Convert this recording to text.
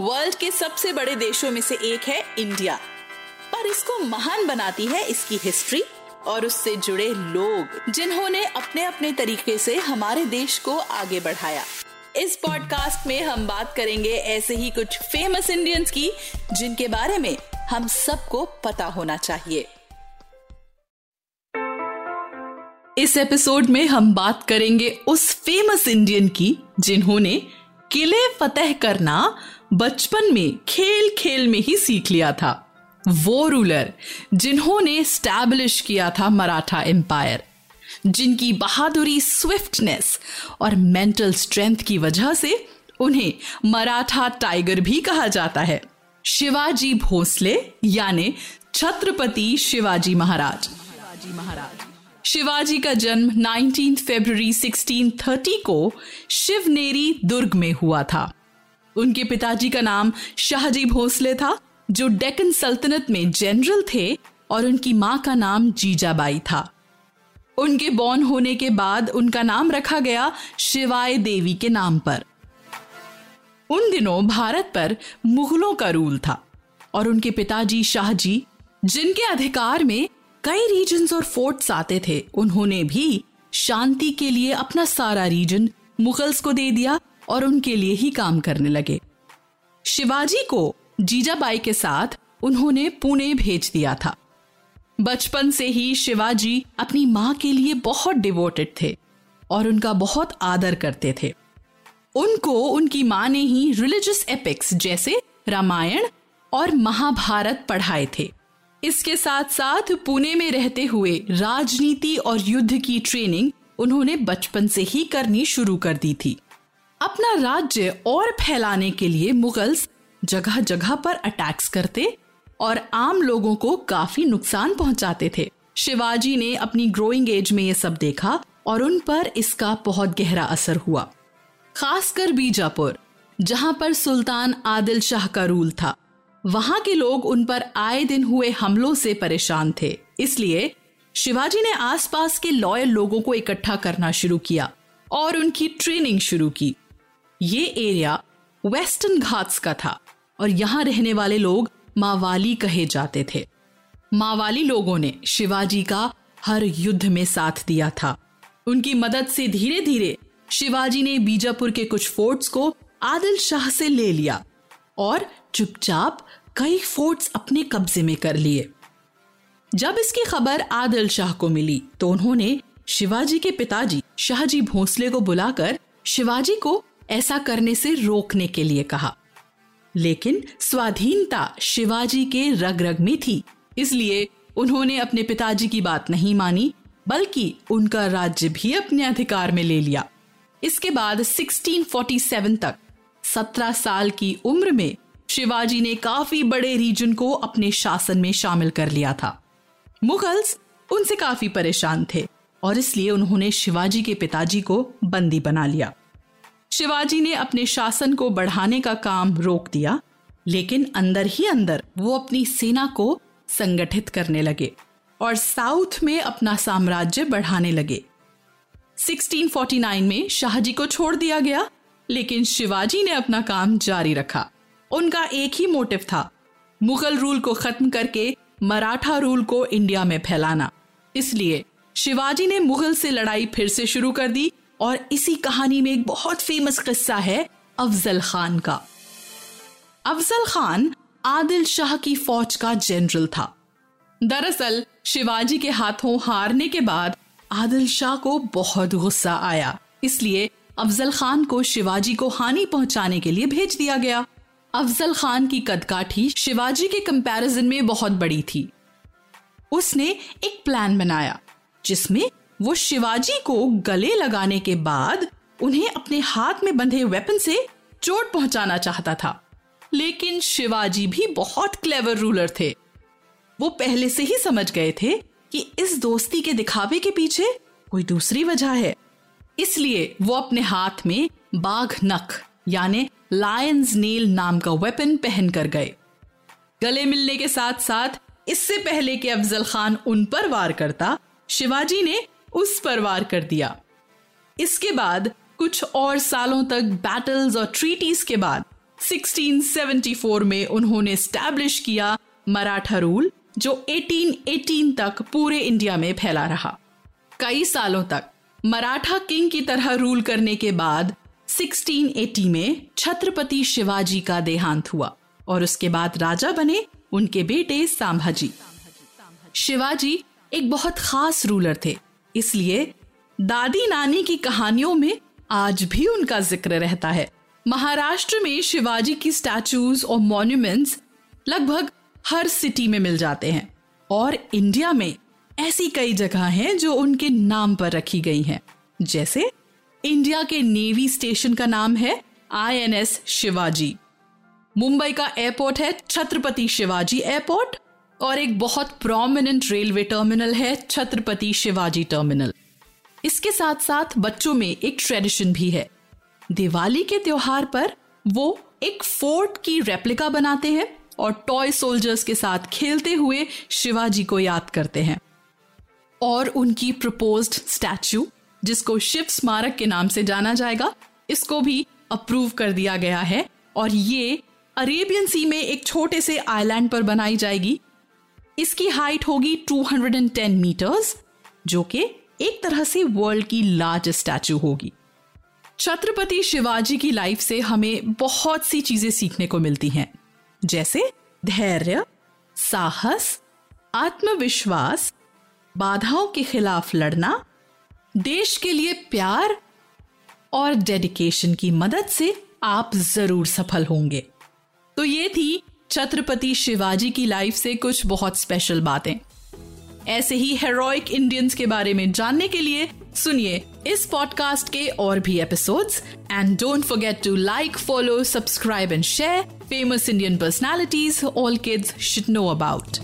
World के सबसे बड़े देशों में से एक है इंडिया। पर इसको महान बनाती है इसकी हिस्ट्री और उससे जुड़े लोग, जिन्होंने अपने अपने तरीके से हमारे देश को आगे बढ़ाया। इस पॉडकास्ट में हम बात करेंगे ऐसे ही कुछ फ़ेमस इंडियंस की, जिनके बारे में हम सबको पता होना चाहिए। इस एपिसोड में हम बात करेंगे उस फ़ेमस इंडियन की, जिन्होंने किले फतेह करना बचपन में खेल खेल में ही सीख लिया था। वो रूलर जिन्होंने स्टैब्लिश किया था मराठा एम्पायर, जिनकी बहादुरी स्विफ्टनेस और मेंटल स्ट्रेंथ की वजह से उन्हें मराठा टाइगर भी कहा जाता है। शिवाजी भोसले यानी छत्रपति शिवाजी महाराज। शिवाजी महाराज शिवाजी का जन्म 19 फरवरी 1630 को शिवनेरी दुर्ग में हुआ था। उनके पिताजी का नाम शाहजी भोसले था, जो डेक्कन सल्तनत में जनरल थे और उनकी माँ का नाम जीजाबाई था। उनके बॉर्न होने के बाद उनका नाम रखा गया शिवाय देवी के नाम पर। उन दिनों भारत पर मुगलों का रूल था और उनके पिताजी शाहजी, जिनके अधिकार में कई रीजन्स और फोर्ट्स आते थे, उन्होंने भी शांति के लिए अपना सारा रीजन मुगल्स को दे दिया और उनके लिए ही काम करने लगे। शिवाजी को जीजाबाई के साथ उन्होंने पुणे भेज दिया था। बचपन से ही शिवाजी अपनी माँ के लिए बहुत डिवोटेड थे और उनका बहुत आदर करते थे। उनको उनकी माँ ने ही रिलीजियस एपिक्स जैसे रामायण और महाभारत पढ़ाए थे। इसके साथ साथ पुणे में रहते हुए राजनीति और युद्ध की ट्रेनिंग उन्होंने बचपन से ही करनी शुरू कर दी थी। अपना राज्य और फैलाने के लिए मुगल्स जगह जगह पर अटैक्स करते और आम लोगों को काफ़ी नुकसान पहुंचाते थे। शिवाजी ने अपनी ग्रोइंग एज में ये सब देखा और उन पर इसका बहुत गहरा असर हुआ। खासकर बीजापुर, जहाँ पर सुल्तान आदिल शाह का रूल था। वहाँ के लोग उन पर आए दिन हुए हमलों से परेशान थे। इसलिए शिवाजी ने आसपास के लॉयल लोगों को इकट्ठा करना शुरू किया और उनकी ट्रेनिंग शुरू की। ये एरिया वेस्टर्न घाट्स का था और यहाँ रहने वाले लोग मावाली कहे जाते थे। मावाली लोगों ने शिवाजी का हर युद्ध में साथ दिया था। उनकी मदद से धीरे धीरे शिवाजी ने बीजापुर के कुछ फोर्ट्स को आदिल शाह से ले लिया और चुपचाप कई फोर्ट्स अपने कब्जे में कर लिए। जब इसकी खबर आदिल शाह को मिली तो उन्होंने शिवाजी के पिताजी शाहजी भोसले को बुलाकर शिवाजी को ऐसा करने से रोकने के लिए कहा। लेकिन स्वाधीनता शिवाजी के रग रग में थी। इसलिए उन्होंने अपने पिताजी की बात नहीं मानी, बल्कि उनका राज्य भी अपने अधिकार में ले लिया। इसके बाद 1647 तक 17 साल की उम्र में शिवाजी ने काफ़ी बड़े रीजन को अपने शासन में शामिल कर लिया था। मुगल्स उनसे काफ़ी परेशान थे, और इसलिए उन्होंने शिवाजी के पिताजी को बंदी बना लिया। शिवाजी ने अपने शासन को बढ़ाने का काम रोक दिया, लेकिन अंदर ही अंदर वो अपनी सेना को संगठित करने लगे और साउथ में अपना साम्राज्य बढ़ाने लगे। 1649 में शाहजी को छोड़ दिया गया, लेकिन शिवाजी ने अपना काम जारी रखा। उनका एक ही मोटिव था, मुगल रूल को खत्म करके मराठा रूल को इंडिया में फैलाना। इसलिए शिवाजी ने मुगल से लड़ाई फिर से शुरू कर दी और इसी कहानी में एक बहुत फ़ेमस किस्सा है, अफजल खान का। अफजल खान आदिल शाह की फौज का जनरल था। दरअसल, शिवाजी के हाथों हारने के बाद आदिल शाह को बहुत गुस्सा आया। इसलिए अफजल खान को शिवाजी को हानि पहुँचाने के लिए भेज दिया गया। अफजल खान की कदकाठी शिवाजी के कंपैरिजन में बहुत बड़ी थी। उसने एक प्लान बनाया, जिसमें वो शिवाजी को गले लगाने के बाद उन्हें अपने हाथ में बंधे वेपन से चोट पहुंचाना चाहता था। लेकिन शिवाजी भी बहुत क्लेवर रूलर थे। वो पहले से ही समझ गए थे कि इस दोस्ती के दिखावे के पीछे कोई दूसरी वजह है। इसलिए वो अपने हाथ में बाघ नख, यानी लायंस नेल नाम का वेपन पहन कर गए। गले मिलने के साथ साथ इससे पहले कि अफजल खान उन पर वार करता, शिवाजी ने उस पर वार कर दिया। इसके बाद कुछ और सालों तक बैटल्स और ट्रीटीज के बाद 1674 में उन्होंने स्टैब्लिश किया मराठा रूल जो 1818 तक पूरे इंडिया में फैला रहा। कई सालों तक मराठा किंग की तरह रूल करने के बाद 1680 में छत्रपति शिवाजी का देहांत हुआ और उसके बाद राजा बने उनके बेटे सांभाजी। शिवाजी एक बहुत खास रूलर थे। इसलिए दादी नानी की कहानियों में आज भी उनका ज़िक्र रहता है। महाराष्ट्र में शिवाजी की स्टैचूज और मॉन्यूमेंट्स लगभग हर सिटी में मिल जाते हैं और इंडिया में ऐसी कई जगह हैं जो उनके नाम पर रखी गई हैं। जैसे इंडिया के नेवी स्टेशन का नाम है आईएनएस शिवाजी। मुंबई का एयरपोर्ट है छत्रपति शिवाजी एयरपोर्ट और एक बहुत प्रोमिनेंट रेलवे टर्मिनल है, छत्रपति शिवाजी टर्मिनल इसके साथ साथ बच्चों में एक ट्रेडिशन भी है। दिवाली के त्योहार पर वो एक फोर्ट की रेप्लिका बनाते हैं और टॉय सोल्जर्स के साथ खेलते हुए शिवाजी को याद करते हैं। और उनकी प्रपोज्ड स्टैचू जिसको शिव स्मारक के नाम से जाना जाएगा, इसको भी अप्रूव कर दिया गया है। और ये अरेबियन सी में एक छोटे से आइलैंड पर बनाई जाएगी। इसकी हाइट होगी 210 मीटर्स जो कि एक तरह से वर्ल्ड की लार्जेस्ट स्टैचू होगी। छत्रपति शिवाजी की लाइफ से हमें बहुत सी चीज़ें सीखने को मिलती हैं, जैसे धैर्य, साहस, आत्मविश्वास, बाधाओं के खिलाफ लड़ना, देश के लिए प्यार और डेडिकेशन की मदद से आप ज़रूर सफल होंगे। तो ये थी छत्रपति शिवाजी की लाइफ से कुछ बहुत स्पेशल बातें। ऐसे ही हेरोइक इंडियंस के बारे में जानने के लिए सुनिए इस पॉडकास्ट के और भी episodes and don't forget to like follow subscribe and share famous Indian personalities all kids should know about